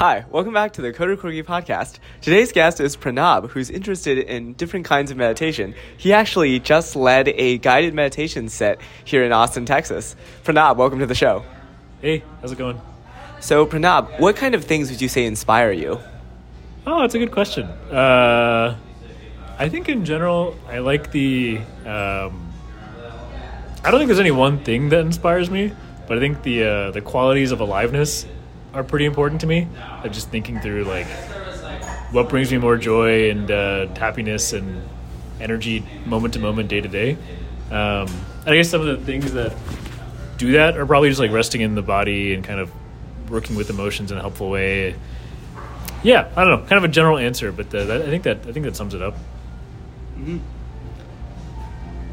Hi, welcome back to the Coder Corgi podcast. Today's guest is Pranab, who's interested in different kinds of meditation. He actually just led a guided meditation set here in Austin, Texas. Pranab, welcome to the show. Hey, how's it going? So, Pranab, what kind of things would you say inspire you? Oh, that's a good question. Uh, I think in general, I like the. Um, I don't think there's any one thing that inspires me, but I think the uh, the qualities of aliveness are pretty important to me. I'm just thinking through like what brings me more joy and uh, happiness and energy moment to moment, day to day. Um, I guess some of the things that do that are probably just like resting in the body and kind of working with emotions in a helpful way. Yeah, I don't know, kind of a general answer, but uh, that, I think that I think that sums it up. Hmm.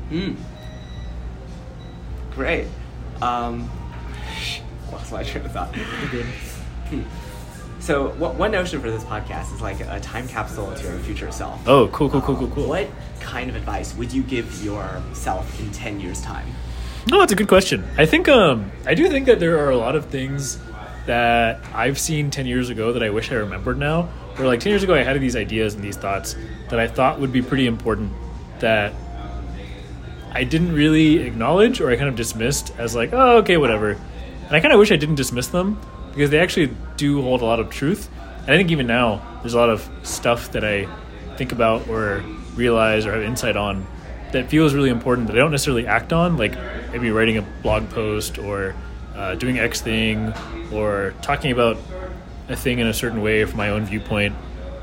Hmm. Great. Um, lost my train of thought. Hmm. So, what, one notion for this podcast is like a time capsule to your future self. Oh, cool, cool, cool, cool, cool. What kind of advice would you give yourself in 10 years' time? No, that's a good question. I think um, I do think that there are a lot of things that I've seen ten years ago that I wish I remembered now. Where like ten years ago, I had these ideas and these thoughts that I thought would be pretty important that I didn't really acknowledge or I kind of dismissed as like, oh, okay, whatever. And I kind of wish I didn't dismiss them because they actually do hold a lot of truth. And I think even now, there's a lot of stuff that I think about or realize or have insight on that feels really important that I don't necessarily act on, like maybe writing a blog post or uh, doing X thing or talking about a thing in a certain way from my own viewpoint.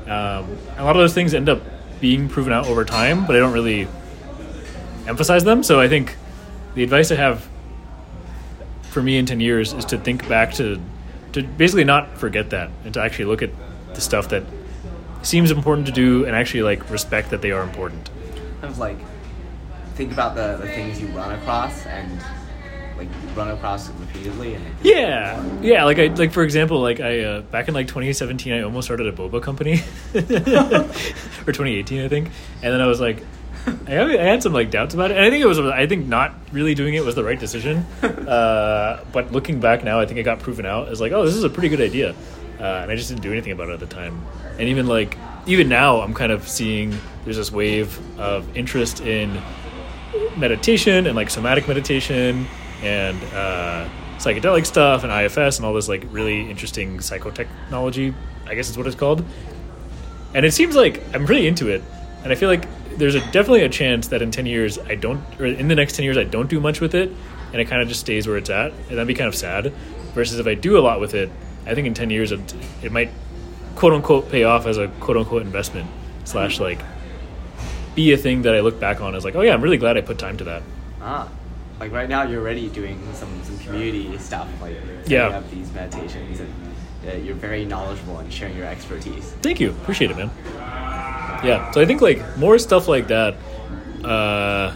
Um, a lot of those things end up being proven out over time, but I don't really emphasize them. So I think the advice I have for me in 10 years is to think back to, to basically not forget that and to actually look at the stuff that seems important to do and actually like respect that they are important. Kind of like think about the, the things you run across and like run across repeatedly and yeah. yeah like i like for example like i uh, back in like 2017 i almost started a boba company. Or 2018 i think. And then i was like I, had, I had some like doubts about it and i think it was i think not really doing it was the right decision uh, but looking back now i think it got proven out as like oh this is a pretty good idea uh, and i just didn't do anything about it at the time and even like even now i'm kind of seeing there's this wave of interest in meditation and like somatic meditation and uh, psychedelic stuff and IFS and all this like really interesting psychotechnology. I guess is what it's called. And it seems like I'm pretty into it, and I feel like there's a, definitely a chance that in ten years I don't, or in the next ten years I don't do much with it, and it kind of just stays where it's at, and that'd be kind of sad. Versus if I do a lot with it, I think in ten years it, it might quote unquote pay off as a quote unquote investment slash like be a thing that I look back on as like, oh yeah, I'm really glad I put time to that. Ah, like right now you're already doing some some community stuff, like yeah, up these meditations, and uh, you're very knowledgeable and sharing your expertise. Thank you, appreciate it, man. Yeah, so I think like more stuff like that. Uh,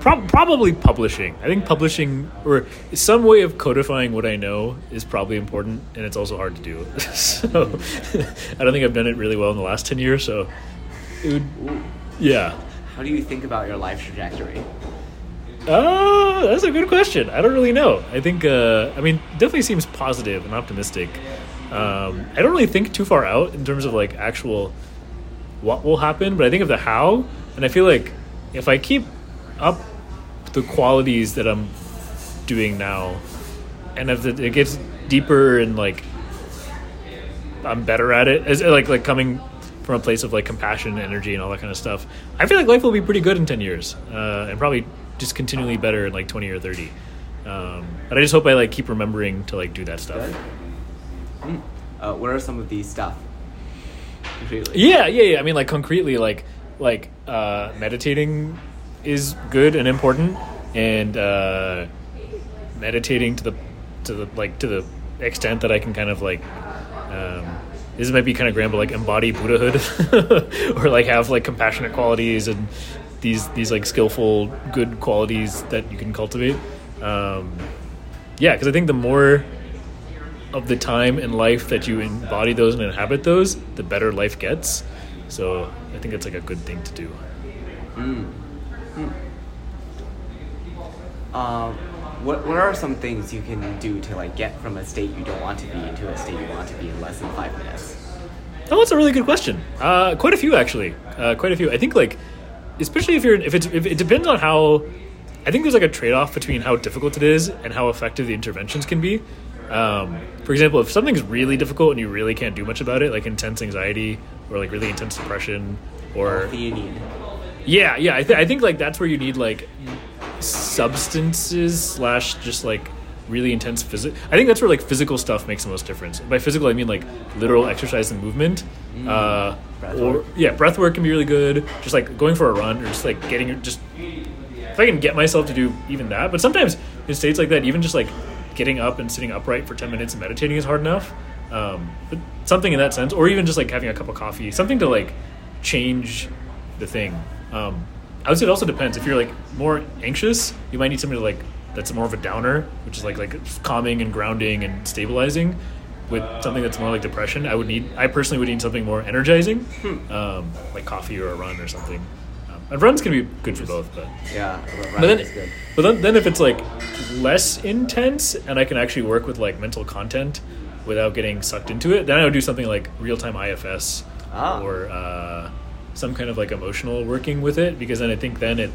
pro- probably publishing. I think publishing or some way of codifying what I know is probably important, and it's also hard to do. so I don't think I've done it really well in the last ten years. So it would, yeah. How do you think about your life trajectory? Uh, that's a good question. I don't really know. I think, uh, I mean, definitely seems positive and optimistic. Um, I don't really think too far out in terms of like actual what will happen, but I think of the how, and I feel like if I keep up the qualities that I'm doing now, and if it gets deeper and like I'm better at it, as like like coming from a place of like compassion, and energy, and all that kind of stuff, I feel like life will be pretty good in ten years, uh, and probably just continually better in like 20 or 30 um, but i just hope i like keep remembering to like do that stuff. Mm. uh, what are some of these stuff yeah yeah yeah. I mean like concretely like like uh, meditating is good and important and uh, meditating to the to the like to the extent that i can kind of like um, this might be kind of grand, but like embody Buddhahood, or like have like compassionate qualities and these these like skillful good qualities that you can cultivate. Um, yeah because i think the more of the time in life that you embody those and inhabit those the better life gets so i think it's like a good thing to do mm. Mm. Um, what what are some things you can do to like get from a state you don't want to be into a state you want to be in less than five minutes? Oh, that's a really good question. Uh, quite a few actually. Uh, quite a few. I think like, especially if you're if it's if it depends on how. I think there's like a trade off between how difficult it is and how effective the interventions can be. Um, for example, if something's really difficult and you really can't do much about it, like intense anxiety or like really intense depression, or What you need? yeah, yeah, I, th- I think like that's where you need like substances slash just like really intense physical. I think that's where like physical stuff makes the most difference. By physical, I mean like literal exercise and movement. Uh, Breath or work. yeah, breath work can be really good. Just like going for a run or just like getting just if I can get myself to do even that. But sometimes in states like that, even just like getting up and sitting upright for ten minutes and meditating is hard enough. Um, but something in that sense, or even just like having a cup of coffee, something to like change the thing. Um, I would say it also depends. If you're like more anxious, you might need something to like that's more of a downer, which is like like calming and grounding and stabilizing. With something that's more like depression, I would need. I personally would need something more energizing, um, like coffee or a run or something. And runs can be good for both, but Yeah, but then, good. but then, then if it's like less intense and I can actually work with like mental content without getting sucked into it, then I would do something like real time IFS Ah. or uh, some kind of like emotional working with it because then I think then it,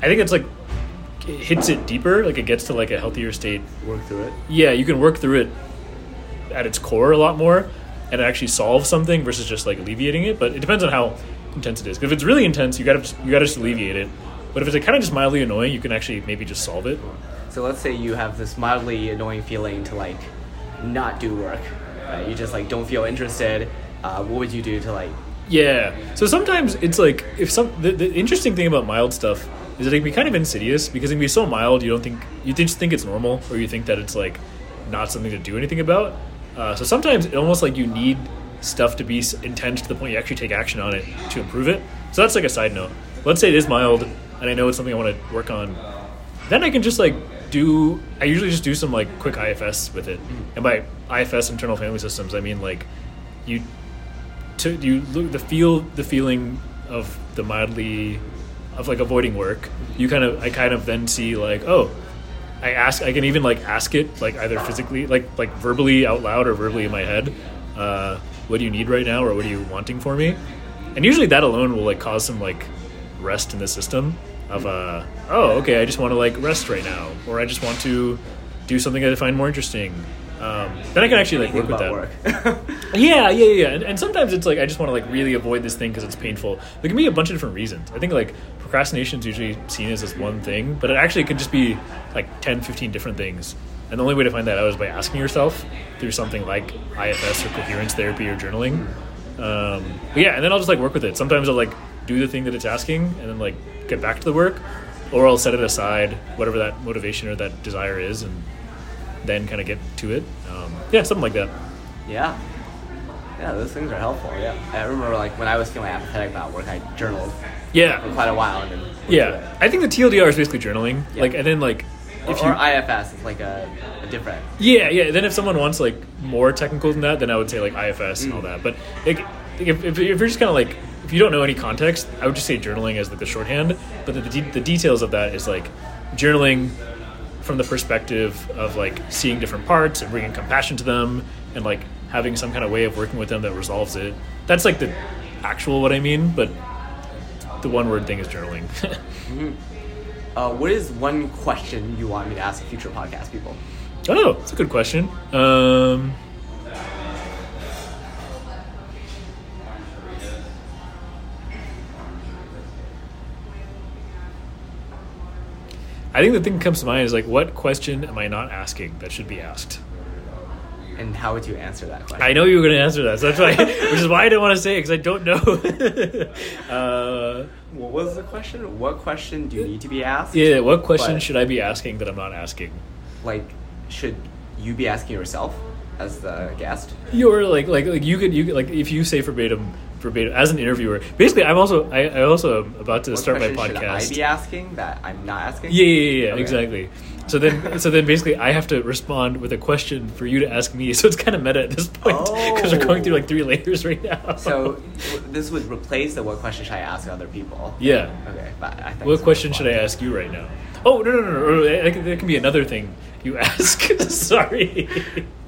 I think it's like it hits it deeper, like it gets to like a healthier state. Work through it. Yeah, you can work through it at its core a lot more and actually solve something versus just like alleviating it. But it depends on how intense it is. 'Cause if it's really intense, you gotta you gotta just alleviate it. But if it's like kind of just mildly annoying, you can actually maybe just solve it. So let's say you have this mildly annoying feeling to like not do work. Right? You just like don't feel interested. Uh, what would you do to like? Yeah. So sometimes it's like if some the, the interesting thing about mild stuff is that it can be kind of insidious because it can be so mild you don't think you just think it's normal or you think that it's like not something to do anything about. Uh, so sometimes it almost like you need stuff to be intense to the point you actually take action on it to improve it. So that's like a side note. Let's say it is mild and I know it's something I want to work on. Then I can just like do. I usually just do some like quick IFS with it, and by IFS internal family systems I mean like you to you look the feel the feeling of the mildly of like avoiding work you kind of i kind of then see like oh i ask i can even like ask it like either physically like like verbally out loud or verbally in my head uh, what do you need right now or what are you wanting for me and usually that alone will like cause some like rest in the system of uh oh okay i just want to like rest right now or i just want to do something that i find more interesting um, then i can actually like work with that work. yeah, yeah, yeah. And, and sometimes it's like I just want to like really avoid this thing because it's painful. There can be a bunch of different reasons. I think like procrastination is usually seen as this one thing, but it actually could just be like 10, 15 different things. And the only way to find that out is by asking yourself through something like IFS or coherence therapy or journaling. Um, but yeah, and then I'll just like work with it. Sometimes I'll like do the thing that it's asking and then like get back to the work, or I'll set it aside, whatever that motivation or that desire is, and then kind of get to it. Um, yeah, something like that. yeah. Yeah, those things are helpful. Yeah, I remember like when I was feeling apathetic about work, I journaled Yeah, for quite a while and then Yeah. I think the TLDR is basically journaling. Yeah. Like, and then like, Or, if you, or IFS is like a, a different. yeah, yeah. Then if someone wants like more technical than that, then I would say like IFS and all mm. that. But like, if, if, if you're just kind of like, if you don't know any context, I would just say journaling as like the shorthand. But the, the, de- the details of that is like journaling from the perspective of like seeing different parts and bringing compassion to them and like having some kind of way of working with them that resolves it. That's like the actual what I mean, but the one word thing is journaling. Mm-hmm. Uh, what is one question you want me to ask future podcast people? Oh, that's a good question. Um, I think the thing that comes to mind is like, what question am I not asking that should be asked? And how would you answer that question? I know you were going to answer that, so that's why, which is why I didn't want to say it because I don't know. uh, What was the question? What question do you need to be asked? yeah, what question But, should I be asking that I'm not asking? Like, should you be asking yourself as the guest? You're like like like you could you could, like if you say verbatim verbatim as an interviewer. Basically, I'm also I, I also am about to What start my question podcast. Should I be asking that I'm not asking? yeah, yeah, yeah, yeah Okay. exactly. So then, so then, basically, I have to respond with a question for you to ask me. So it's kind of meta at this point because we're going through like three layers right now. So this would replace the what question should I ask other people? yeah, Okay, but I what question should I ask you right now? Oh no no no! no. That can, be another thing you ask. Sorry,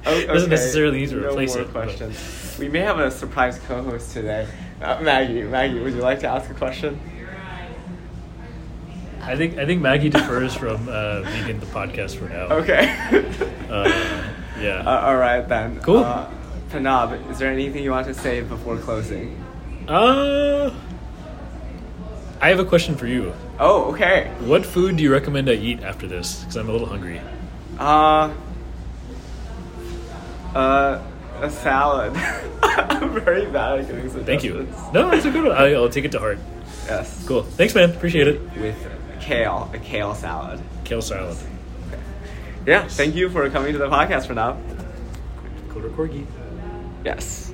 Oh, doesn't okay. necessarily need to no replace more it. but- questions. We may have a surprise co-host today. Uh, Maggie, Maggie, would you like to ask a question? I think I think Maggie defers from uh, vegan the podcast for now. Okay. Uh, yeah. Uh, all right then. Cool. Uh, Pranab, is there anything you want to say before closing? Uh, I have a question for you. Oh, okay. What food do you recommend I eat after this? Because I'm a little hungry. Uh, uh, a salad. I'm very bad at giving suggestions. Thank you. No, it's a good one. I, I'll take it to heart. Yes. Cool. Thanks, man. Appreciate it. With kale, a kale salad. Kale salad. Okay. Yeah. Thank you for coming to the podcast for now. Coder corgi. Yes.